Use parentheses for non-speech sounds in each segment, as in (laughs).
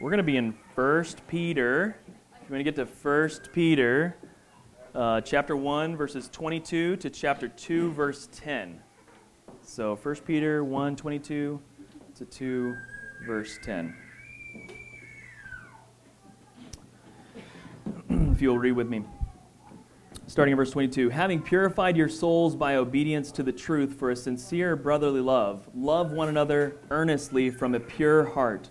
We're going to be in 1 Peter. We're going to get to 1 Peter uh, chapter 1, verses 22 to chapter 2, verse 10. So 1 Peter 1, 22 to 2, verse 10. (clears throat) if you'll read with me. Starting in verse 22 Having purified your souls by obedience to the truth for a sincere brotherly love, love one another earnestly from a pure heart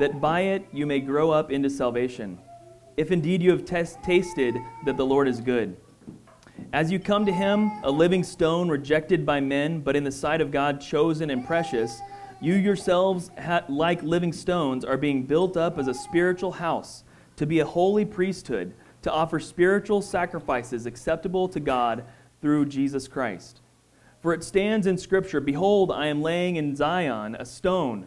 that by it you may grow up into salvation, if indeed you have tasted that the Lord is good. As you come to him, a living stone rejected by men, but in the sight of God chosen and precious, you yourselves, like living stones, are being built up as a spiritual house, to be a holy priesthood, to offer spiritual sacrifices acceptable to God through Jesus Christ. For it stands in Scripture Behold, I am laying in Zion a stone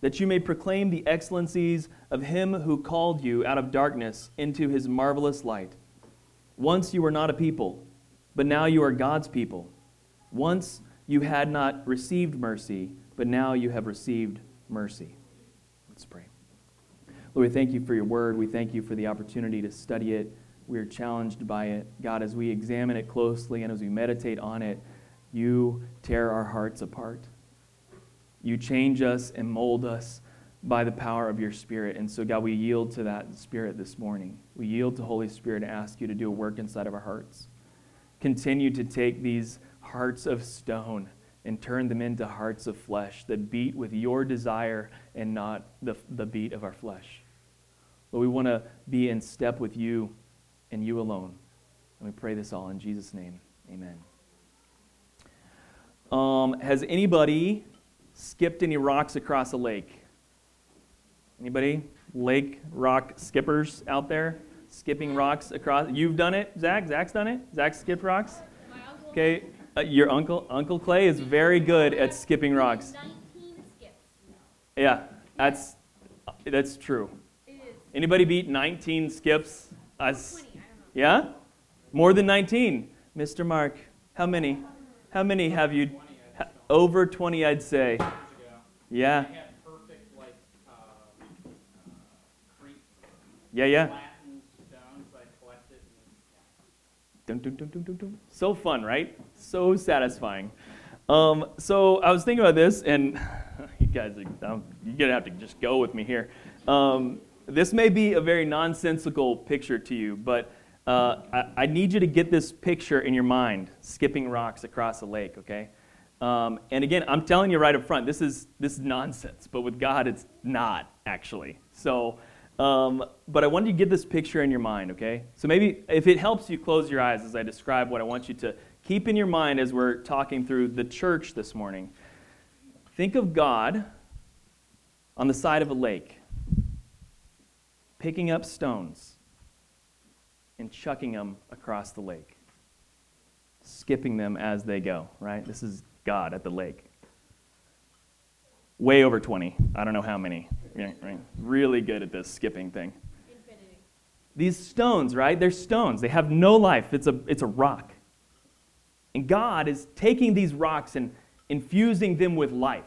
that you may proclaim the excellencies of him who called you out of darkness into his marvelous light. Once you were not a people, but now you are God's people. Once you had not received mercy, but now you have received mercy. Let's pray. Lord, we thank you for your word. We thank you for the opportunity to study it. We are challenged by it. God, as we examine it closely and as we meditate on it, you tear our hearts apart. You change us and mold us by the power of your Spirit. And so, God, we yield to that Spirit this morning. We yield to Holy Spirit and ask you to do a work inside of our hearts. Continue to take these hearts of stone and turn them into hearts of flesh that beat with your desire and not the, the beat of our flesh. But we want to be in step with you and you alone. And we pray this all in Jesus' name. Amen. Um, has anybody skipped any rocks across a lake? Anybody? Lake rock skippers out there? Skipping rocks across. You've done it, Zach? Zach's done it? Zach skipped rocks? Okay. Uh, your uncle, Uncle Clay, is very good at skipping rocks. Yeah, that's that's true. Anybody beat 19 skips? Us? Yeah? More than 19. Mr. Mark, how many? How many have you over 20, I'd say. Yeah. Yeah, yeah. Dun, dun. So fun, right? So satisfying. Um, so I was thinking about this, and (laughs) you guys, are, um, you're gonna have to just go with me here. Um, this may be a very nonsensical picture to you, but uh, I, I, need you to get this picture in your mind: skipping rocks across a lake. Okay. Um, and again, I'm telling you right up front, this is this is nonsense. But with God, it's not actually. So, um, but I wanted you to get this picture in your mind, okay? So maybe if it helps you close your eyes as I describe what I want you to keep in your mind as we're talking through the church this morning. Think of God on the side of a lake, picking up stones and chucking them across the lake, skipping them as they go, right? This is God at the lake. Way over 20. I don't know how many. Right, right. Really good at this skipping thing. Infinity. These stones, right? They're stones. They have no life. It's a, it's a rock. And God is taking these rocks and infusing them with life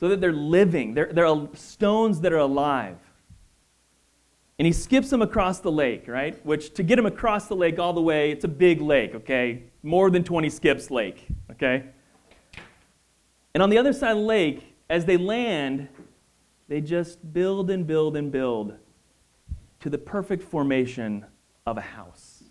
so that they're living. They're, they're stones that are alive. And he skips them across the lake, right? Which, to get them across the lake all the way, it's a big lake, okay? More than 20 skips lake okay? And on the other side of the lake, as they land, they just build and build and build to the perfect formation of a house.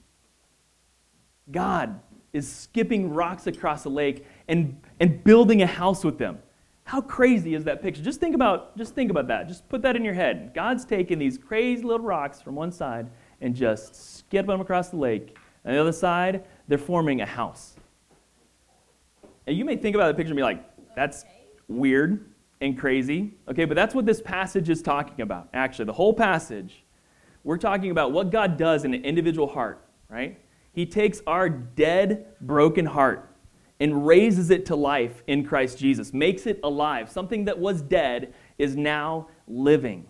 God is skipping rocks across a lake and, and building a house with them. How crazy is that picture? Just think about just think about that. Just put that in your head. God's taking these crazy little rocks from one side and just skip them across the lake. On the other side, they're forming a house. And you may think about the picture and be like, that's weird and crazy. Okay, but that's what this passage is talking about. Actually, the whole passage, we're talking about what God does in an individual heart, right? He takes our dead, broken heart and raises it to life in Christ Jesus, makes it alive. Something that was dead is now living.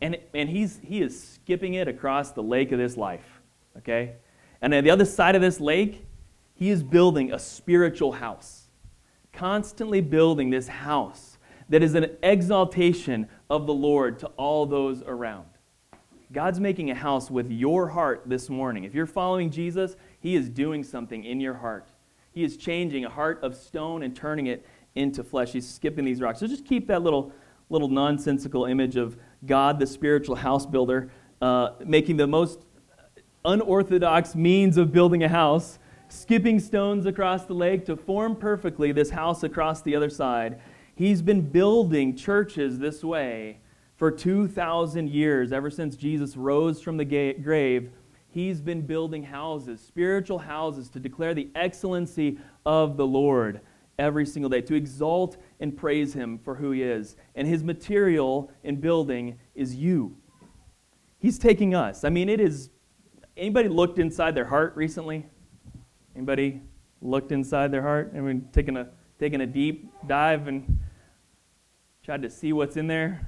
And, and he's, he is skipping it across the lake of this life, okay? And on the other side of this lake, he is building a spiritual house, constantly building this house that is an exaltation of the Lord to all those around. God's making a house with your heart this morning. If you're following Jesus, He is doing something in your heart. He is changing a heart of stone and turning it into flesh. He's skipping these rocks. So just keep that little, little nonsensical image of God, the spiritual house builder, uh, making the most unorthodox means of building a house, skipping stones across the lake to form perfectly this house across the other side. He's been building churches this way for 2,000 years, ever since Jesus rose from the grave He's been building houses, spiritual houses, to declare the excellency of the Lord every single day, to exalt and praise Him for who He is. And His material in building is you. He's taking us. I mean, it is. Anybody looked inside their heart recently? Anybody looked inside their heart? I mean, taking a taking a deep dive and tried to see what's in there.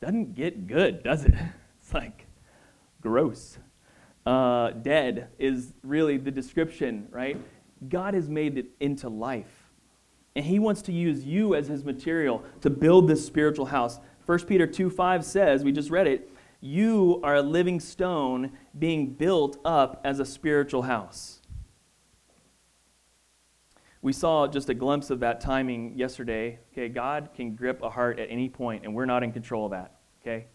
Doesn't get good, does it? (laughs) It's like gross uh, dead is really the description, right? God has made it into life. And he wants to use you as his material to build this spiritual house. 1 Peter 2 5 says, we just read it, you are a living stone being built up as a spiritual house. We saw just a glimpse of that timing yesterday. Okay, God can grip a heart at any point, and we're not in control of that. Okay?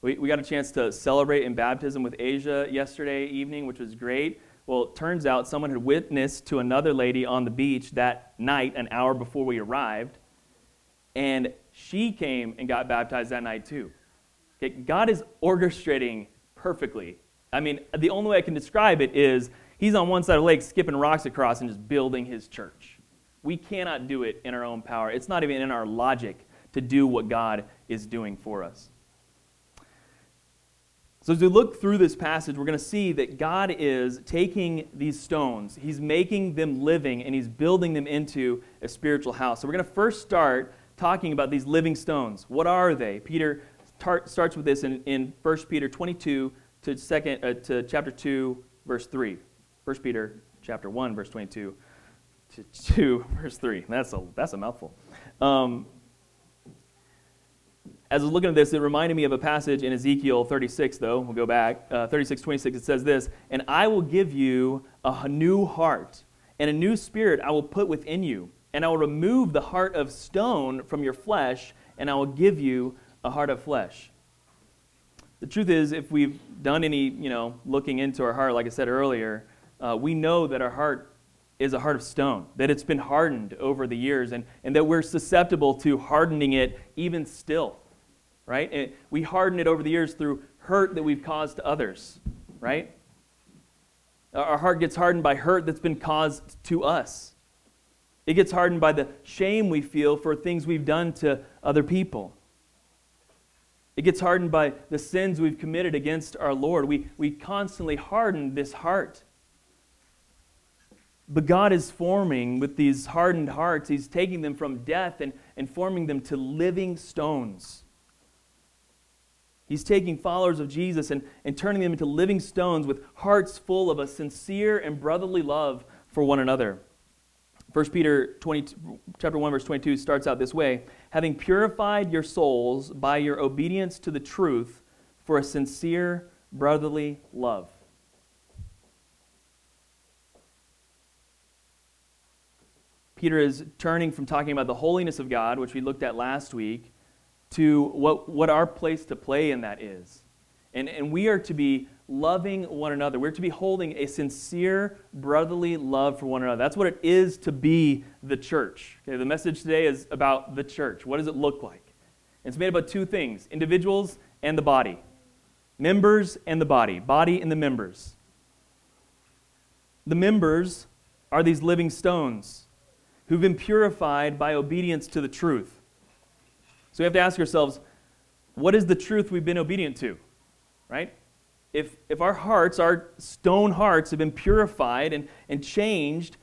We, we got a chance to celebrate in baptism with Asia yesterday evening, which was great. Well, it turns out someone had witnessed to another lady on the beach that night, an hour before we arrived, and she came and got baptized that night too. Okay, God is orchestrating perfectly. I mean, the only way I can describe it is he's on one side of the lake skipping rocks across and just building his church. We cannot do it in our own power. It's not even in our logic to do what God is doing for us. So, as we look through this passage, we're going to see that God is taking these stones, He's making them living, and He's building them into a spiritual house. So, we're going to first start talking about these living stones. What are they? Peter tar- starts with this in, in 1 Peter 22 to, second, uh, to chapter 2, verse 3. 1 Peter chapter 1, verse 22 to 2, (laughs) verse 3. That's a, that's a mouthful. Um, as I was looking at this, it reminded me of a passage in Ezekiel 36, though. We'll go back. Uh, 36, 26. It says this And I will give you a new heart, and a new spirit I will put within you. And I will remove the heart of stone from your flesh, and I will give you a heart of flesh. The truth is, if we've done any, you know, looking into our heart, like I said earlier, uh, we know that our heart is a heart of stone, that it's been hardened over the years, and, and that we're susceptible to hardening it even still right? And we harden it over the years through hurt that we've caused to others, right? Our heart gets hardened by hurt that's been caused to us. It gets hardened by the shame we feel for things we've done to other people. It gets hardened by the sins we've committed against our Lord. We, we constantly harden this heart. But God is forming with these hardened hearts, He's taking them from death and, and forming them to living stones. He's taking followers of Jesus and, and turning them into living stones with hearts full of a sincere and brotherly love for one another. 1 Peter 20, chapter 1, verse 22 starts out this way Having purified your souls by your obedience to the truth for a sincere brotherly love. Peter is turning from talking about the holiness of God, which we looked at last week, to what, what our place to play in that is. And, and we are to be loving one another. We're to be holding a sincere brotherly love for one another. That's what it is to be the church. Okay, the message today is about the church. What does it look like? It's made up of two things individuals and the body. Members and the body. Body and the members. The members are these living stones who've been purified by obedience to the truth. So we have to ask ourselves what is the truth we've been obedient to? Right? If, if our hearts, our stone hearts, have been purified and, and changed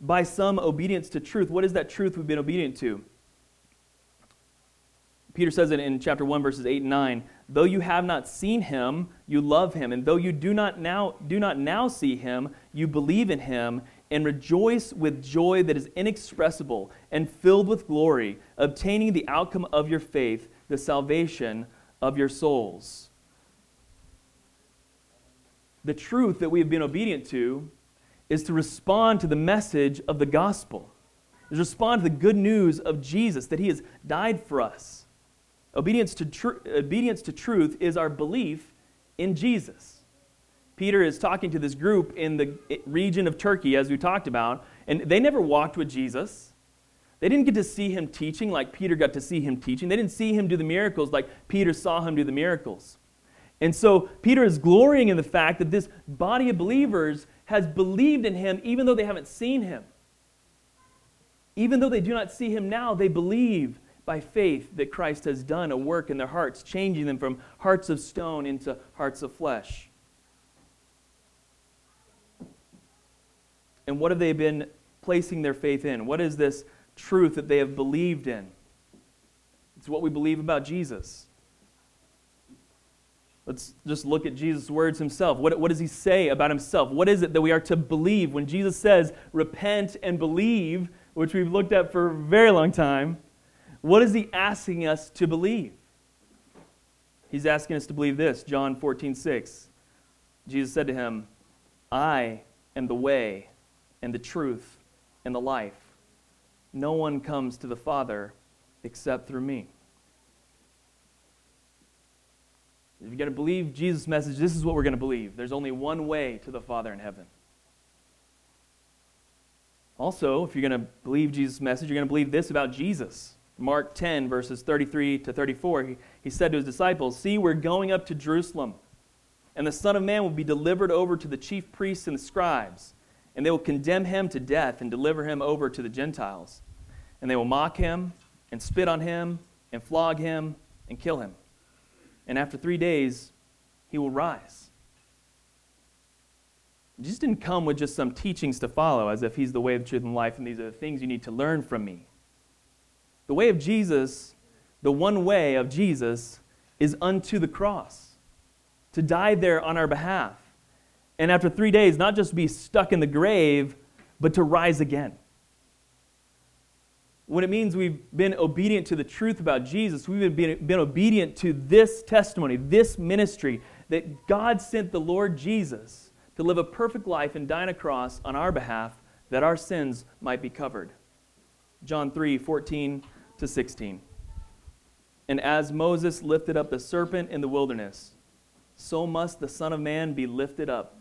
by some obedience to truth, what is that truth we've been obedient to? Peter says it in chapter 1, verses 8 and 9. Though you have not seen him, you love him. And though you do not now, do not now see him, you believe in him and rejoice with joy that is inexpressible and filled with glory, obtaining the outcome of your faith, the salvation of your souls. The truth that we have been obedient to is to respond to the message of the gospel, is respond to the good news of Jesus, that he has died for us. Obedience to, tr- obedience to truth is our belief in Jesus. Peter is talking to this group in the eh, region of Turkey, as we talked about, and they never walked with Jesus. They didn't get to see him teaching like Peter got to see him teaching. They didn't see him do the miracles like Peter saw him do the miracles. And so Peter is glorying in the fact that this body of believers has believed in him even though they haven't seen him. Even though they do not see him now, they believe by faith that Christ has done a work in their hearts, changing them from hearts of stone into hearts of flesh. And what have they been placing their faith in? What is this truth that they have believed in? It's what we believe about Jesus. Let's just look at Jesus' words himself. What, what does he say about himself? What is it that we are to believe? When Jesus says, repent and believe, which we've looked at for a very long time, what is he asking us to believe? He's asking us to believe this John 14, 6. Jesus said to him, I am the way and the truth and the life. No one comes to the Father except through me. If you're going to believe Jesus' message, this is what we're going to believe. There's only one way to the Father in heaven. Also, if you're going to believe Jesus' message, you're going to believe this about Jesus. Mark 10, verses 33 to 34, he, he said to his disciples, See, we're going up to Jerusalem, and the Son of Man will be delivered over to the chief priests and the scribes and they will condemn him to death and deliver him over to the Gentiles. And they will mock him and spit on him and flog him and kill him. And after three days, he will rise. Jesus didn't come with just some teachings to follow, as if he's the way, the truth, and life, and these are the things you need to learn from me. The way of Jesus, the one way of Jesus, is unto the cross, to die there on our behalf and after three days, not just be stuck in the grave, but to rise again. When it means we've been obedient to the truth about Jesus, we've been, been obedient to this testimony, this ministry, that God sent the Lord Jesus to live a perfect life and die on a cross on our behalf that our sins might be covered. John 3 14 to 16. And as Moses lifted up the serpent in the wilderness, so must the Son of Man be lifted up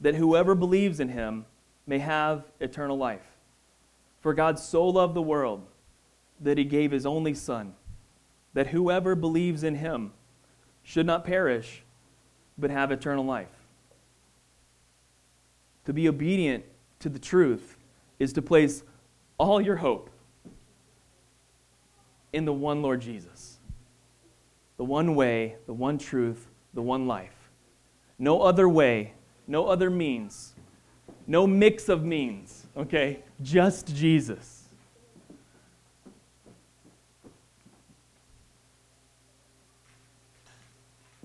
that whoever believes in him may have eternal life. For God so loved the world that he gave his only Son, that whoever believes in him should not perish, but have eternal life. To be obedient to the truth is to place all your hope in the one Lord Jesus. The one way, the one truth, the one life. No other way no other means, no mix of means, okay? Just Jesus.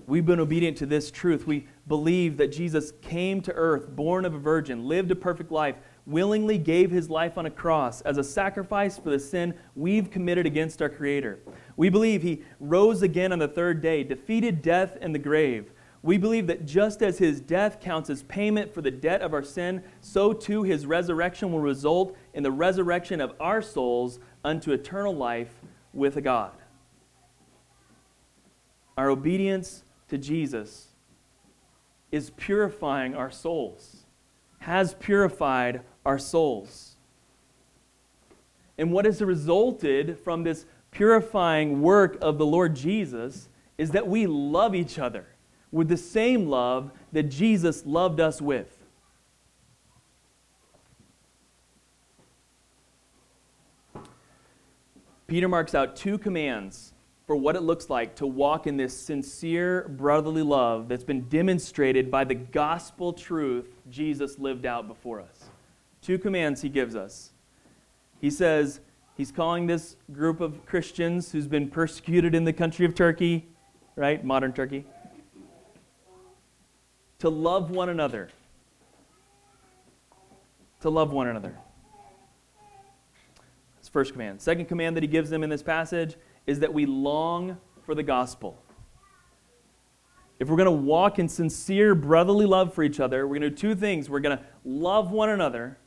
We've been obedient to this truth. We believe that Jesus came to earth, born of a virgin, lived a perfect life, willingly gave his life on a cross as a sacrifice for the sin we've committed against our Creator. We believe he rose again on the third day, defeated death and the grave, we believe that just as his death counts as payment for the debt of our sin, so too his resurrection will result in the resurrection of our souls unto eternal life with God. our obedience to Jesus is purifying our souls, has purified our souls. And what has resulted from this purifying work of the Lord Jesus is that we love each other with the same love that Jesus loved us with. Peter marks out two commands for what it looks like to walk in this sincere brotherly love that's been demonstrated by the gospel truth Jesus lived out before us. Two commands he gives us. He says, he's calling this group of Christians who's been persecuted in the country of Turkey, right? Modern Turkey. To love one another. To love one another That's first command. Second command that he gives them in this passage is that we long for the gospel. If we're going to walk in sincere brotherly love for each other, we're going to do two things. We're going to love one another,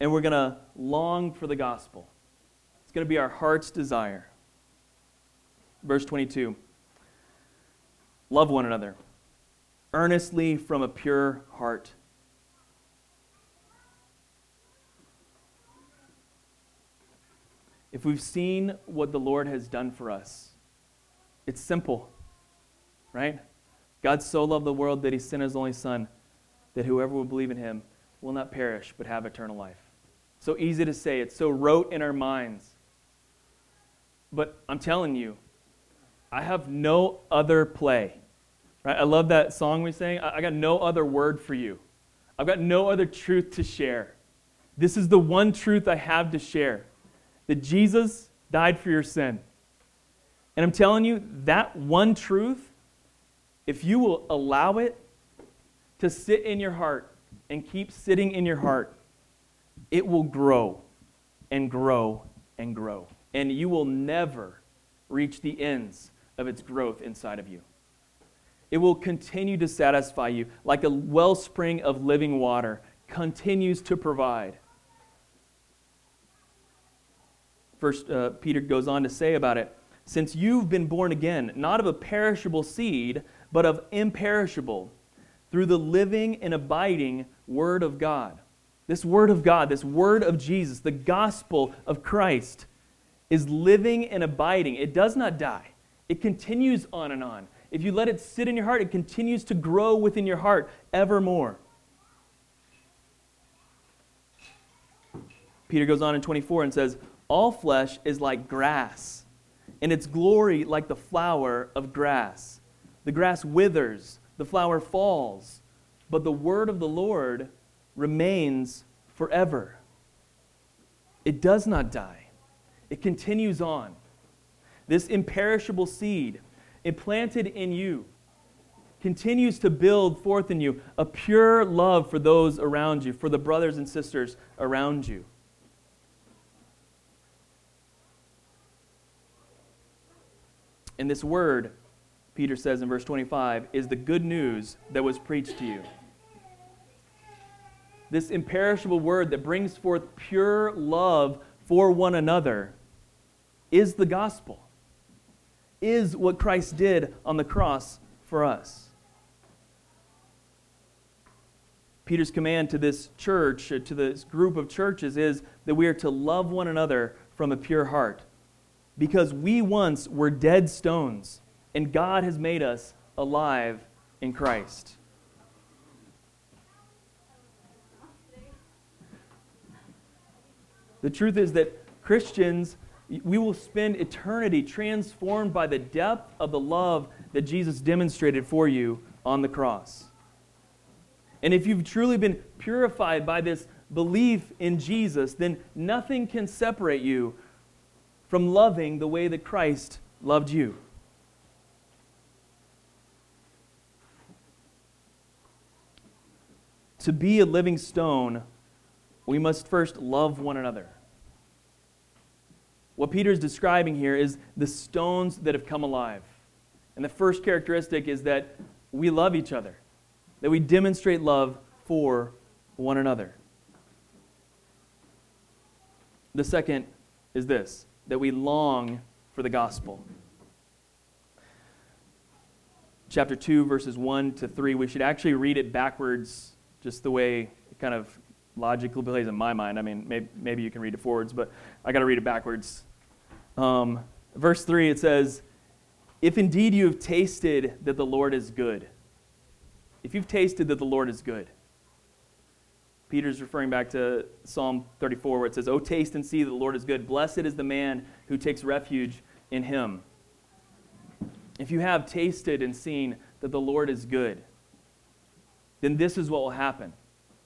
and we're going to long for the gospel. It's going to be our heart's desire. Verse 22 Love one another earnestly from a pure heart. if we've seen what the Lord has done for us, it's simple, right? God so loved the world that he sent his only Son, that whoever will believe in him will not perish but have eternal life. So easy to say, it's so rote in our minds. But I'm telling you, I have no other play. Right? I love that song we sang. I got no other word for you. I've got no other truth to share. This is the one truth I have to share that Jesus died for your sin. And I'm telling you, that one truth, if you will allow it to sit in your heart and keep sitting in your heart, it will grow and grow and grow. And you will never reach the ends of its growth inside of you. It will continue to satisfy you like a wellspring of living water continues to provide. First uh, Peter goes on to say about it, since you've been born again, not of a perishable seed, but of imperishable, through the living and abiding Word of God. This Word of God, this Word of Jesus, the gospel of Christ, is living and abiding. It does not die, it continues on and on. If you let it sit in your heart, it continues to grow within your heart evermore. Peter goes on in 24 and says, all flesh is like grass, and its glory like the flower of grass. The grass withers, the flower falls, but the word of the Lord remains forever. It does not die, it continues on. This imperishable seed, implanted in you, continues to build forth in you a pure love for those around you, for the brothers and sisters around you. And this word, Peter says in verse 25, is the good news that was preached to you. This imperishable word that brings forth pure love for one another is the gospel, is what Christ did on the cross for us. Peter's command to this church, uh, to this group of churches, is that we are to love one another from a pure heart because we once were dead stones, and God has made us alive in Christ. The truth is that Christians, we will spend eternity transformed by the depth of the love that Jesus demonstrated for you on the cross. And if you've truly been purified by this belief in Jesus, then nothing can separate you from loving the way that Christ loved you. To be a living stone, we must first love one another. What Peter is describing here is the stones that have come alive. And the first characteristic is that we love each other, that we demonstrate love for one another. The second is this that we long for the gospel. chapter 2, verses 1 to 3. We should actually read it backwards, just the way it kind of logically plays in my mind. I mean, maybe, maybe you can read it forwards, but I got to read it backwards. Um, verse 3, it says, If indeed you have tasted that the Lord is good, if you've tasted that the Lord is good, Peter's referring back to Psalm 34, where it says, Oh, taste and see that the Lord is good. Blessed is the man who takes refuge in him. If you have tasted and seen that the Lord is good, then this is what will happen.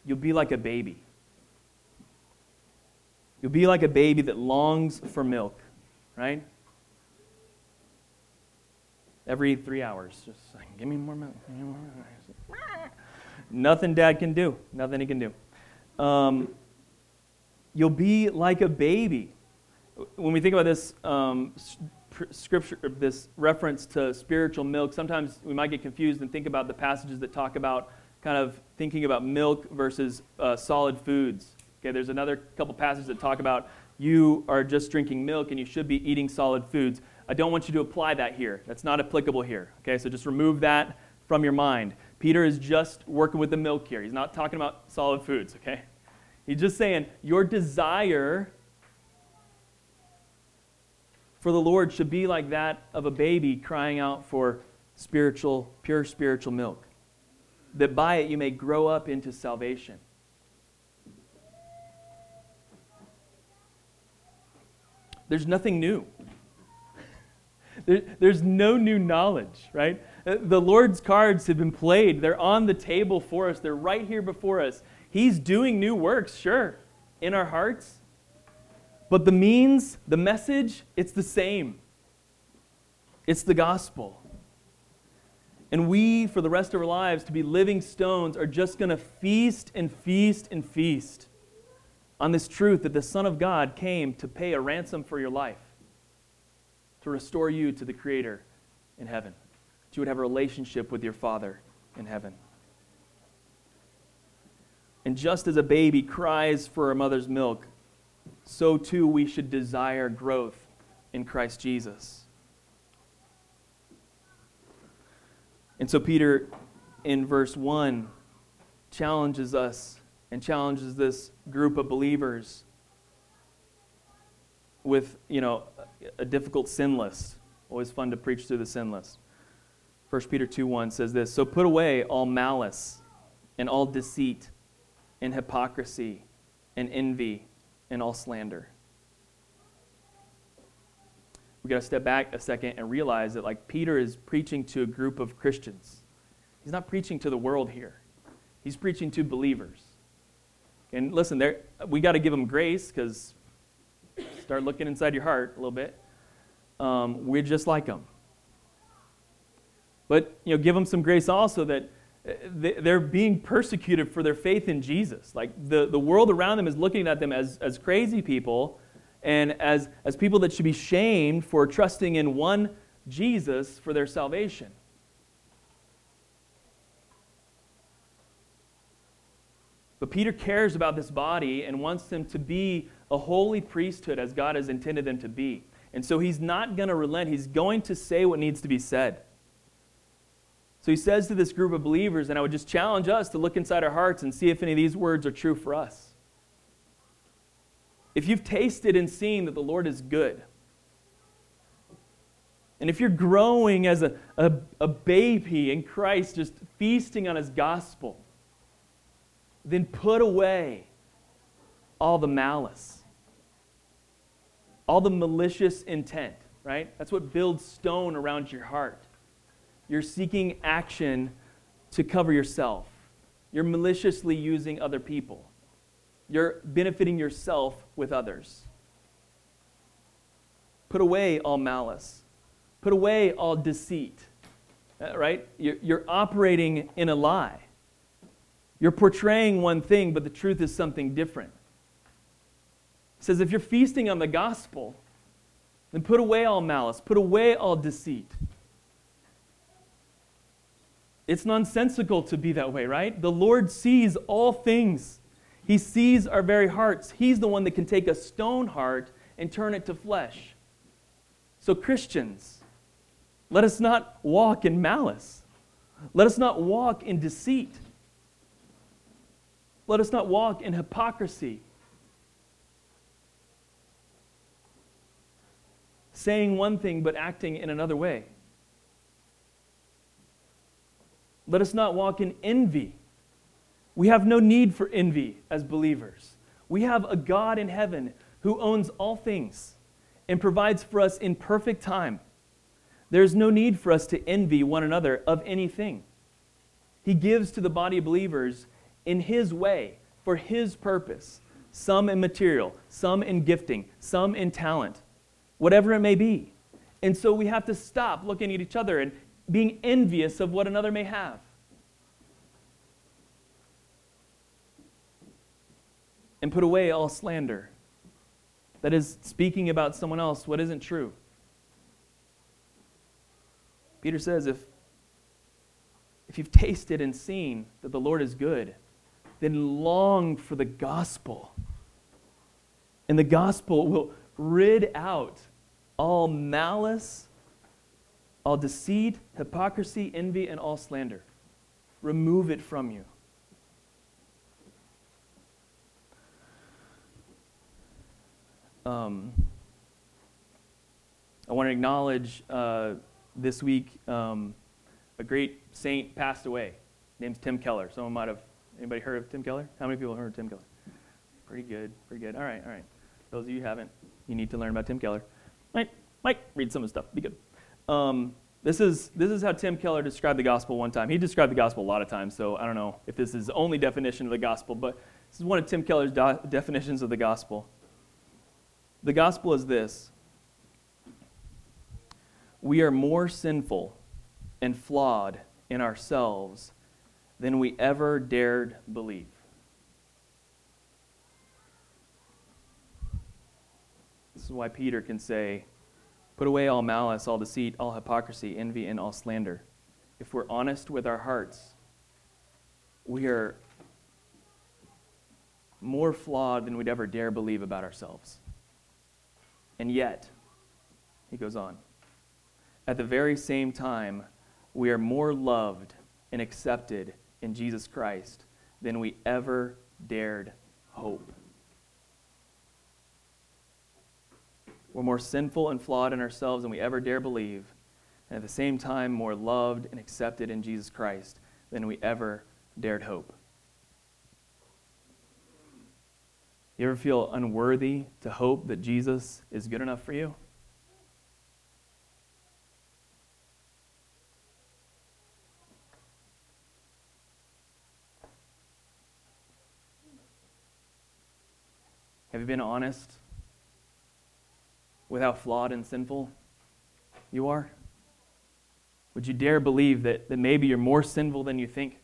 You'll be like a baby. You'll be like a baby that longs for milk, right? Every three hours, just like, give me more milk. Me more milk. Nothing dad can do. Nothing he can do. Um, you'll be like a baby. When we think about this um, scripture, this reference to spiritual milk, sometimes we might get confused and think about the passages that talk about kind of thinking about milk versus uh, solid foods. Okay, there's another couple passages that talk about you are just drinking milk and you should be eating solid foods. I don't want you to apply that here. That's not applicable here. Okay, so just remove that from your mind. Peter is just working with the milk here. He's not talking about solid foods, okay? He's just saying your desire for the Lord should be like that of a baby crying out for spiritual, pure spiritual milk that by it you may grow up into salvation. There's nothing new. There, there's no new knowledge, right? Uh, the Lord's cards have been played. They're on the table for us, they're right here before us. He's doing new works, sure, in our hearts. But the means, the message, it's the same. It's the gospel. And we, for the rest of our lives, to be living stones, are just going to feast and feast and feast on this truth that the Son of God came to pay a ransom for your life, to restore you to the Creator in heaven, that you would have a relationship with your Father in heaven. And just as a baby cries for a mother's milk, so too we should desire growth in Christ Jesus. And so, Peter, in verse 1, challenges us and challenges this group of believers with, you know, a difficult sin list. Always fun to preach through the sin list. 1 Peter 2 1 says this So put away all malice and all deceit and hypocrisy and envy and all slander. We got to step back a second and realize that, like, Peter is preaching to a group of Christians. He's not preaching to the world here, he's preaching to believers. And listen, there, we got to give them grace because start looking inside your heart a little bit. Um, we're just like them. But you know, give them some grace also that uh, they're being persecuted for their faith in Jesus. Like the, the world around them is looking at them as, as crazy people and as, as people that should be shamed for trusting in one Jesus for their salvation. But Peter cares about this body and wants them to be a holy priesthood as God has intended them to be. And so he's not going to relent. He's going to say what needs to be said. So he says to this group of believers, and I would just challenge us to look inside our hearts and see if any of these words are true for us. If you've tasted and seen that the Lord is good, and if you're growing as a, a, a, baby in Christ, just feasting on his gospel, then put away all the malice, all the malicious intent, right? That's what builds stone around your heart. You're seeking action to cover yourself, you're maliciously using other people. You're benefiting yourself with others. Put away all malice. Put away all deceit. Uh, right? You're, you're operating in a lie. You're portraying one thing, but the truth is something different. It says if you're feasting on the gospel, then put away all malice, put away all deceit. It's nonsensical to be that way, right? The Lord sees all things. He sees our very hearts. He's the one that can take a stone heart and turn it to flesh. So, Christians, let us not walk in malice. Let us not walk in deceit. Let us not walk in hypocrisy. Saying one thing but acting in another way. Let us not walk in envy. We have no need for envy as believers. We have a God in heaven who owns all things and provides for us in perfect time. There's no need for us to envy one another of anything. He gives to the body of believers in His way, for His purpose, some in material, some in gifting, some in talent, whatever it may be. And so we have to stop looking at each other and being envious of what another may have. And put away all slander. That is, speaking about someone else what isn't true. Peter says, if, if you've tasted and seen that the Lord is good, then long for the gospel. And the gospel will rid out all malice, all deceit, hypocrisy, envy, and all slander. Remove it from you. Um, I want to acknowledge uh, this week um, a great saint passed away. Name's Tim Keller. Someone might have anybody heard of Tim Keller? How many people heard of Tim Keller? Pretty good, pretty good. All right, all right. Those of you who haven't, you need to learn about Tim Keller. Mike, Mike, read some of the stuff. Be good. Um, this is this is how Tim Keller described the gospel one time. He described the gospel a lot of times, so I don't know if this is the only definition of the gospel, but this is one of Tim Keller's do- definitions of the gospel. The gospel is this we are more sinful and flawed in ourselves than we ever dared believe. This is why Peter can say, Put away all malice, all deceit, all hypocrisy, envy, and all slander. If we're honest with our hearts, we are more flawed than we'd ever dare believe about ourselves. And yet, he goes on, at the very same time, we are more loved and accepted in Jesus Christ than we ever dared hope. We're more sinful and flawed in ourselves than we ever dare believe, and at the same time, more loved and accepted in Jesus Christ than we ever dared hope. You ever feel unworthy to hope that Jesus is good enough for you? Have you been honest with how flawed and sinful you are? Would you dare believe that, that maybe you're more sinful than you think?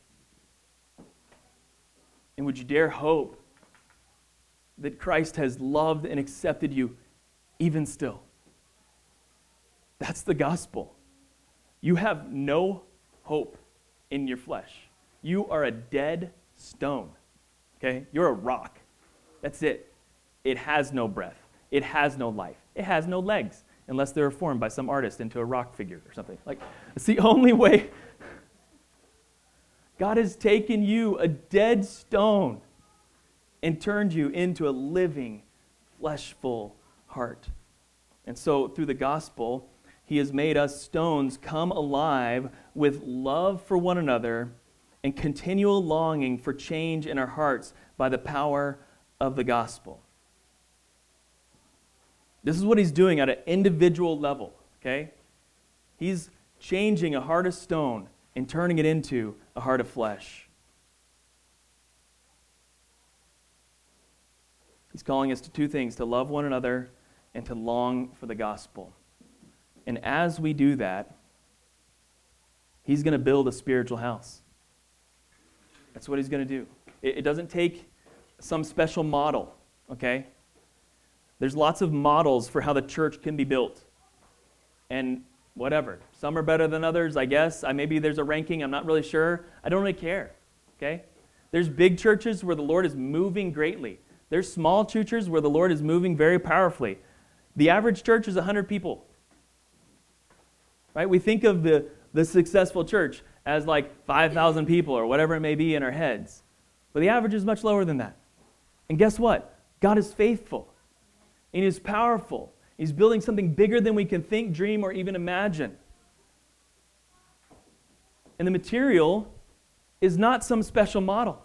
And would you dare hope that Christ has loved and accepted you even still. That's the gospel. You have no hope in your flesh. You are a dead stone. Okay? You're a rock. That's it. It has no breath. It has no life. It has no legs unless they're formed by some artist into a rock figure or something. Like it's the (laughs) only way God has taken you, a dead stone, and turned you into a living, fleshful heart. And so, through the gospel, he has made us stones come alive with love for one another and continual longing for change in our hearts by the power of the gospel. This is what he's doing at an individual level, okay? He's changing a heart of stone and turning it into a heart of flesh. He's calling us to two things to love one another and to long for the gospel. And as we do that, He's going to build a spiritual house. That's what He's going to do. It, doesn't take some special model, okay? There's lots of models for how the church can be built. And whatever. Some are better than others, I guess. I, maybe there's a ranking, I'm not really sure. I don't really care, okay? There's big churches where the Lord is moving greatly. There's small churches where the Lord is moving very powerfully. The average church is 100 people. Right? We think of the, the successful church as like 5,000 people or whatever it may be in our heads. But the average is much lower than that. And guess what? God is faithful and He is powerful. He's building something bigger than we can think, dream, or even imagine. And the material is not some special model,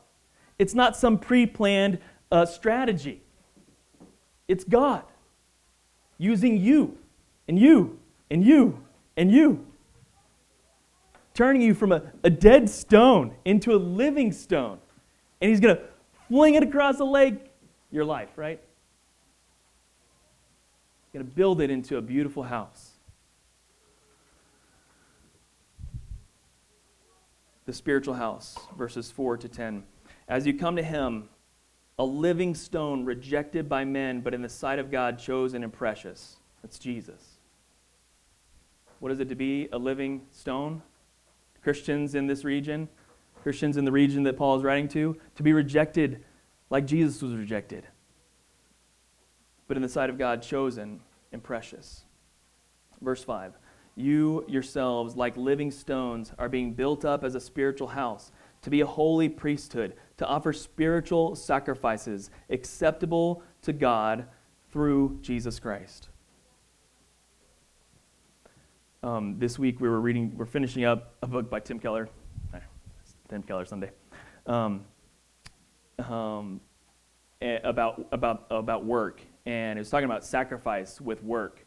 it's not some pre planned uh, strategy. It's God using you and you and you and you, turning you from a, a dead stone into a living stone. And He's going to fling it across the lake, your life, right? Going to build it into a beautiful house. The spiritual house, verses 4 to 10. As you come to him, a living stone rejected by men, but in the sight of God chosen and precious. That's Jesus. What is it to be a living stone? Christians in this region, Christians in the region that Paul is writing to, to be rejected like Jesus was rejected but in the sight of God, chosen and precious. Verse 5 You yourselves, like living stones, are being built up as a spiritual house, to be a holy priesthood, to offer spiritual sacrifices acceptable to God through Jesus Christ. Um, this week we were reading, we're finishing up a book by Tim Keller. Tim Keller Sunday. Um, um, about, about, about work and it was talking about sacrifice with work.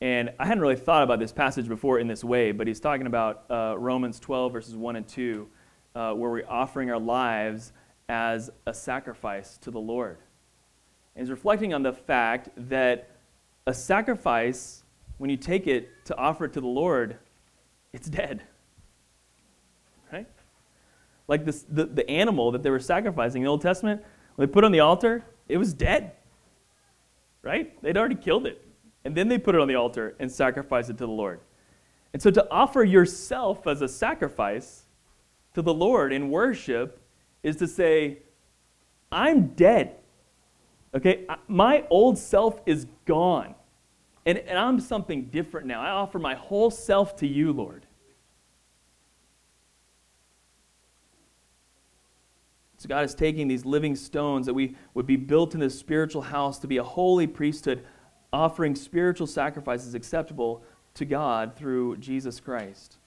And I hadn't really thought about this passage before in this way, but he's talking about uh, Romans 12, verses 1 and 2, uh, where we're offering our lives as a sacrifice to the Lord. And he's reflecting on the fact that a sacrifice, when you take it to offer it to the Lord, it's dead. Right? Like this, the, the animal that they were sacrificing in the Old Testament, when they put on the altar, it was dead right? They'd already killed it. And then they put it on the altar and sacrificed it to the Lord. And so to offer yourself as a sacrifice to the Lord in worship is to say, I'm dead. Okay? My old self is gone. And, and I'm something different now. I offer my whole self to you, Lord. So God is taking these living stones that we would be built in this spiritual house to be a holy priesthood, offering spiritual sacrifices acceptable to God through Jesus Christ.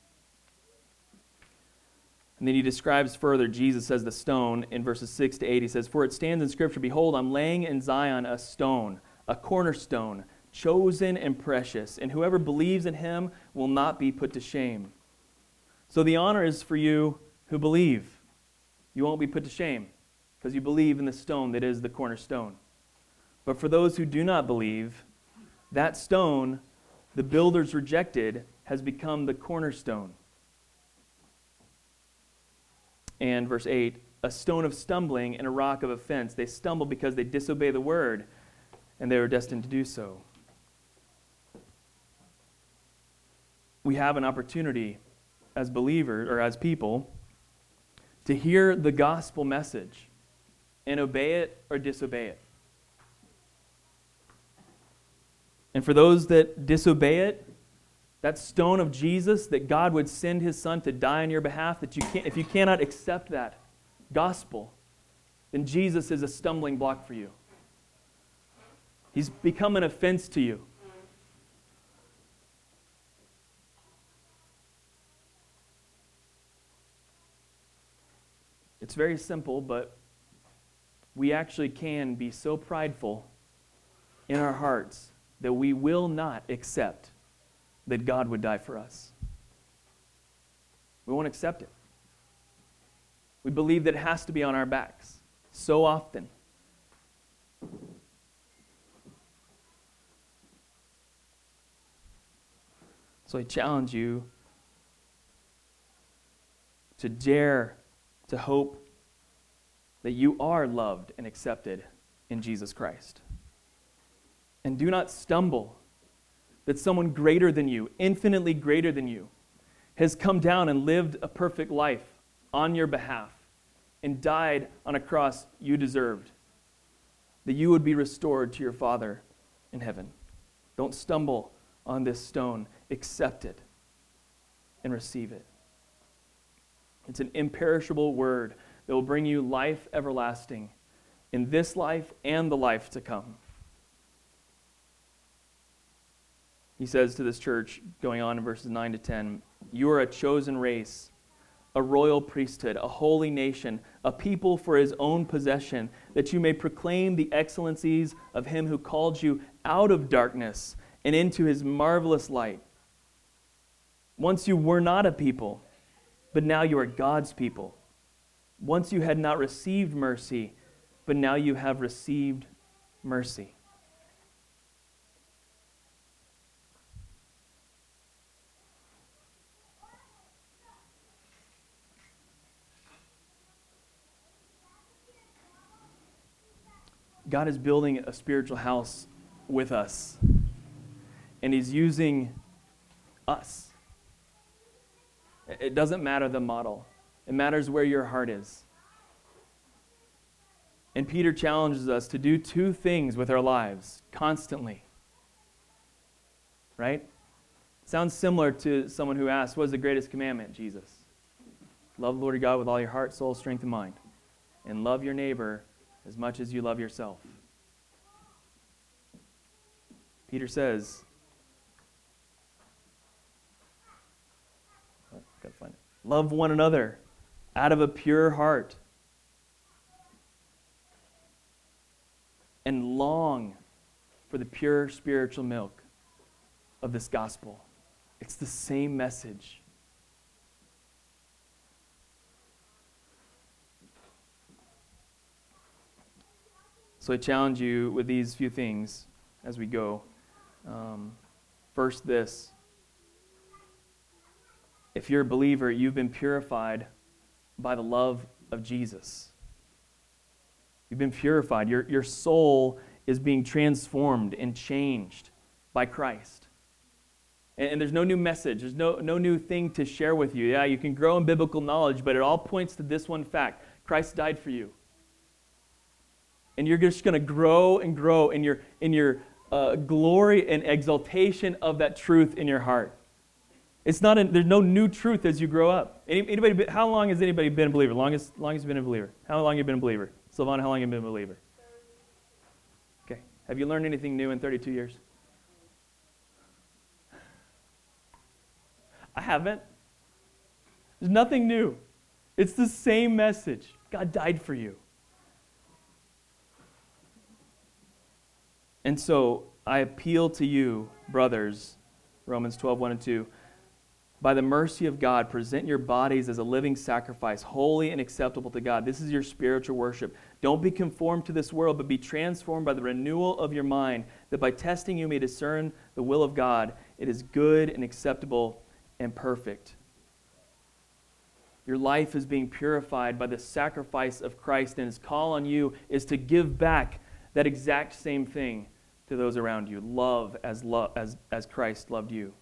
And then he describes further, Jesus as the stone in verses 6 to 8. He says, For it stands in Scripture, Behold, I'm laying in Zion a stone, a cornerstone, chosen and precious, and whoever believes in him will not be put to shame. So the honor is for you who believe you won't be put to shame because you believe in the stone that is the cornerstone. But for those who do not believe, that stone the builders rejected has become the cornerstone. And verse 8 a stone of stumbling and a rock of offense. They stumble because they disobey the word, and they were destined to do so. We have an opportunity as believers or as people to hear the gospel message and obey it or disobey it. And for those that disobey it, that stone of Jesus that God would send his son to die on your behalf, that you can't, if you cannot accept that gospel, then Jesus is a stumbling block for you. He's become an offense to you. It's very simple, but we actually can be so prideful in our hearts that we will not accept that God would die for us. We won't accept it. We believe that it has to be on our backs so often. So I challenge you to dare to hope that you are loved and accepted in Jesus Christ. And do not stumble that someone greater than you, infinitely greater than you, has come down and lived a perfect life on your behalf and died on a cross you deserved, that you would be restored to your Father in heaven. Don't stumble on this stone, accept it and receive it. It's an imperishable word that will bring you life everlasting in this life and the life to come. He says to this church, going on in verses 9 to 10, You are a chosen race, a royal priesthood, a holy nation, a people for his own possession, that you may proclaim the excellencies of him who called you out of darkness and into his marvelous light. Once you were not a people, but now you are God's people. Once you had not received mercy, but now you have received mercy. God is building a spiritual house with us, and He's using us. It doesn't matter the model, it matters where your heart is. And Peter challenges us to do two things with our lives constantly. Right? Sounds similar to someone who asked, What is the greatest commandment, Jesus? Love the Lord your God with all your heart, soul, strength, and mind. And love your neighbor as much as you love yourself. Peter says, oh, gotta find it. Love one another out of a pure heart. And long for the pure spiritual milk of this gospel. It's the same message. So I challenge you with these few things as we go. Um, first, this. If you're a believer, you've been purified by the love of Jesus. You've been purified. Your, your soul is being transformed and changed by Christ. And, and, there's no new message, there's no, no new thing to share with you. Yeah, you can grow in biblical knowledge, but it all points to this one fact Christ died for you and you're just going to grow and grow in your, in your uh, glory and exaltation of that truth in your heart. It's not a, there's no new truth as you grow up. Anybody, how long has anybody been a believer? Longest, longest been a believer? How long have you been a believer? Sylvana, how long have you been a believer? Okay. Have you learned anything new in 32 years? I haven't. There's nothing new. It's the same message. God died for you. And so I appeal to you, brothers, Romans 12, 1 and 2. By the mercy of God, present your bodies as a living sacrifice, holy and acceptable to God. This is your spiritual worship. Don't be conformed to this world, but be transformed by the renewal of your mind, that by testing you may discern the will of God. It is good and acceptable and perfect. Your life is being purified by the sacrifice of Christ, and his call on you is to give back that exact same thing to those around you. Love as, as, as Christ loved you.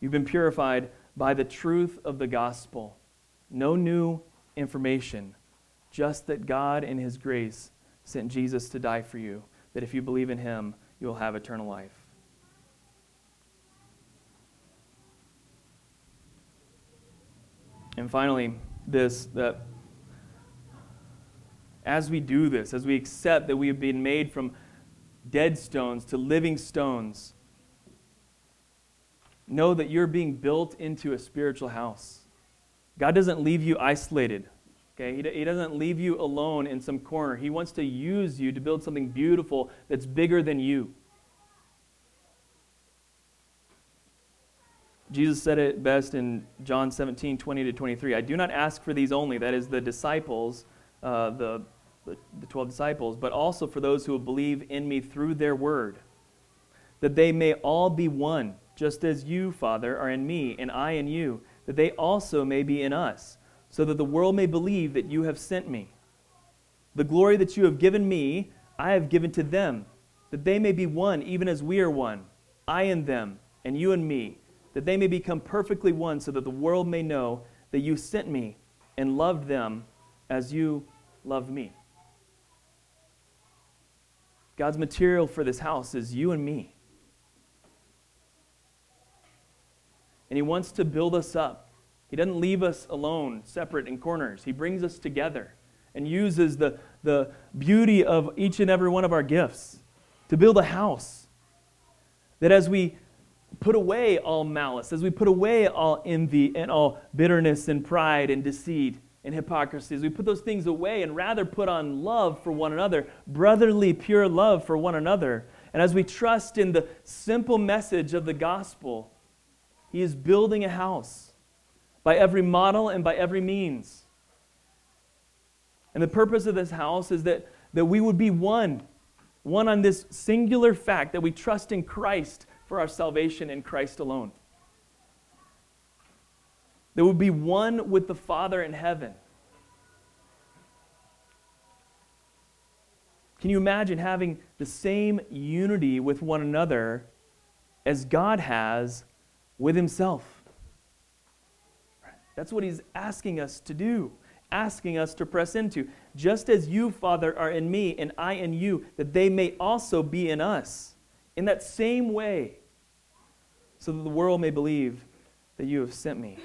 You've been purified by the truth of the gospel. No new information, just that God, in His grace, sent Jesus to die for you, that if you believe in Him, you will have eternal life. And finally, this that as we do this, as we accept that we have been made from dead stones to living stones, know that you're being built into a spiritual house. God doesn't leave you isolated. Okay? He, he doesn't leave you alone in some corner. He wants to use you to build something beautiful that's bigger than you. Jesus said it best in John 17, 20 to 23. I do not ask for these only, that is, the disciples, uh, the the, the 12 disciples, but also for those who will believe in me through their word, that they may all be one, just as you, Father, are in me, and I in you, that they also may be in us, so that the world may believe that you have sent me. The glory that you have given me, I have given to them, that they may be one, even as we are one, I and them, and you and me, that they may become perfectly one, so that the world may know that you sent me and loved them as you loved me. God's material for this house is you and me. And He wants to build us up. He doesn't leave us alone, separate in corners. He brings us together and uses the, the beauty of each and every one of our gifts to build a house. That as we put away all malice, as we put away all envy and all bitterness and pride and deceit and hypocrisy, as we put those things away and rather put on love for one another, brotherly, pure love for one another, and as we trust in the simple message of the gospel, He is building a house by every model and by every means. And the purpose of this house is that, that we would be one, one on this singular fact that we trust in Christ for our salvation in Christ alone. There would be one with the Father in heaven. Can you imagine having the same unity with one another as God has with Himself? That's what He's asking us to do, asking us to press into. Just as you, Father, are in me and I in you, that they may also be in us. In that same way, so that the world may believe that you have sent me.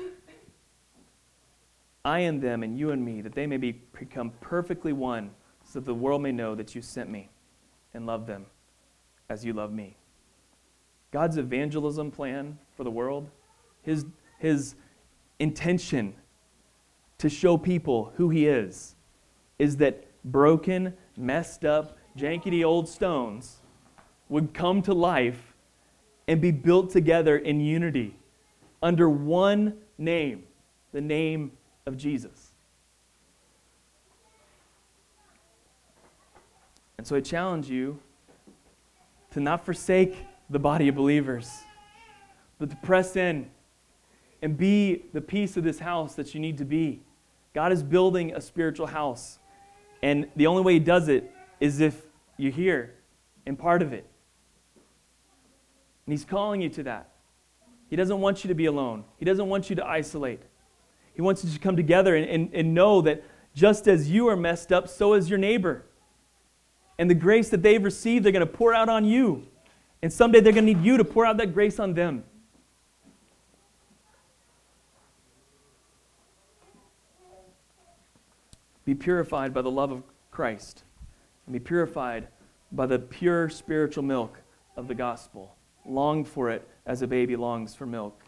I in them and you in me, that they may be, become perfectly one, so that the world may know that you sent me and love them as you love me. God's evangelism plan for the world, his, his intention to show people who he is, is that broken, messed up, jankety old stones would come to life and be built together in unity under one name, the name of Jesus. And so I challenge you to not forsake the body of believers, but to press in and be the piece of this house that you need to be. God is building a spiritual house. And the only way He does it is if you're here and part of it. And He's calling you to that. He doesn't want you to be alone, He doesn't want you to isolate. He wants you to come together and, and, and know that just as you are messed up, so is your neighbor. And the grace that they've received, they're going to pour out on you. And someday they're going to need you to pour out that grace on them. Be purified by the love of Christ, and be purified by the pure spiritual milk of the gospel long for it as a baby longs for milk.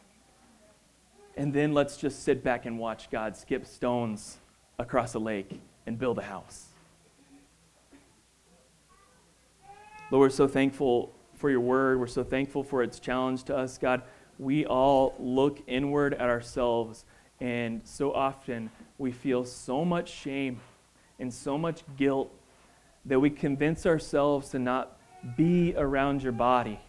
And then let's just sit back and watch God skip stones across a lake and build a house. Lord, we're so thankful for your word. We're so thankful for its challenge to us, God. We all look inward at ourselves, and so often we feel so much shame and so much guilt that we convince ourselves to not be around your body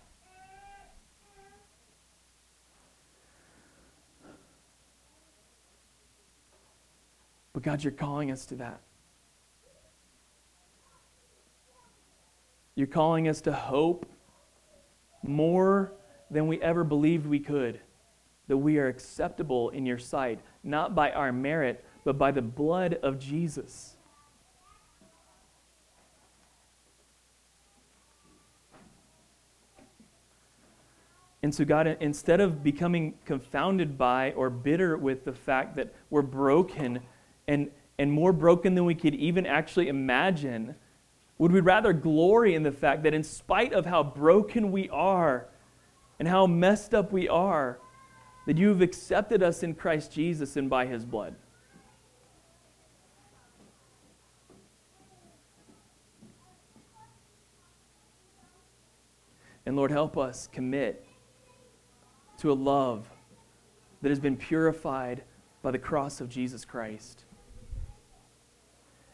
But God, you're calling us to that. You're calling us to hope more than we ever believed we could. That we are acceptable in your sight, not by our merit, but by the blood of Jesus. And so, God, instead of becoming confounded by or bitter with the fact that we're broken and, and more broken than we could even actually imagine, would we rather glory in the fact that in spite of how broken we are and how messed up we are, that you have accepted us in Christ Jesus and by his blood? And Lord, help us commit to a love that has been purified by the cross of Jesus Christ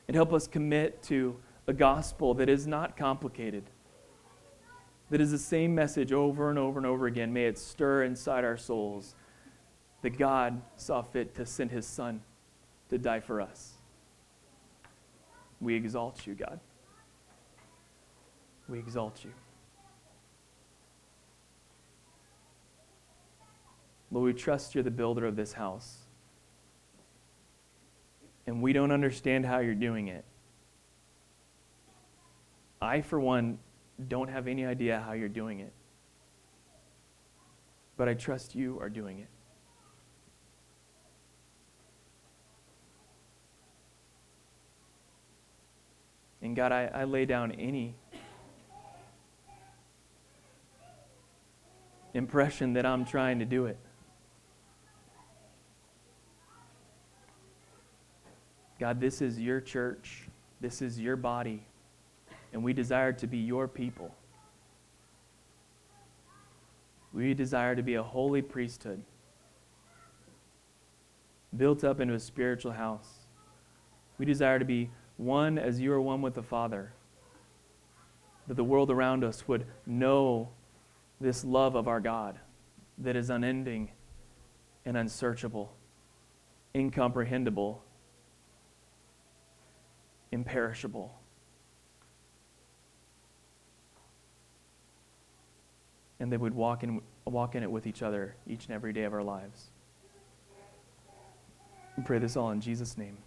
and help us commit to a gospel that is not complicated, that is the same message over and over and over again. May it stir inside our souls that God saw fit to send his Son to die for us. We exalt you, God. We exalt you. Lord, we trust you're the builder of this house and we don't understand how you're doing it. I, for one, don't have any idea how you're doing it. But I trust you are doing it. And God, I, I lay down any impression that I'm trying to do it. God, this is your church. This is your body. And we desire to be your people. We desire to be a holy priesthood, built up into a spiritual house. We desire to be one as you are one with the Father, that the world around us would know this love of our God that is unending and unsearchable, incomprehensible, imperishable. And they would walk in, walk in it with each other each and every day of our lives. We pray this all in Jesus' name.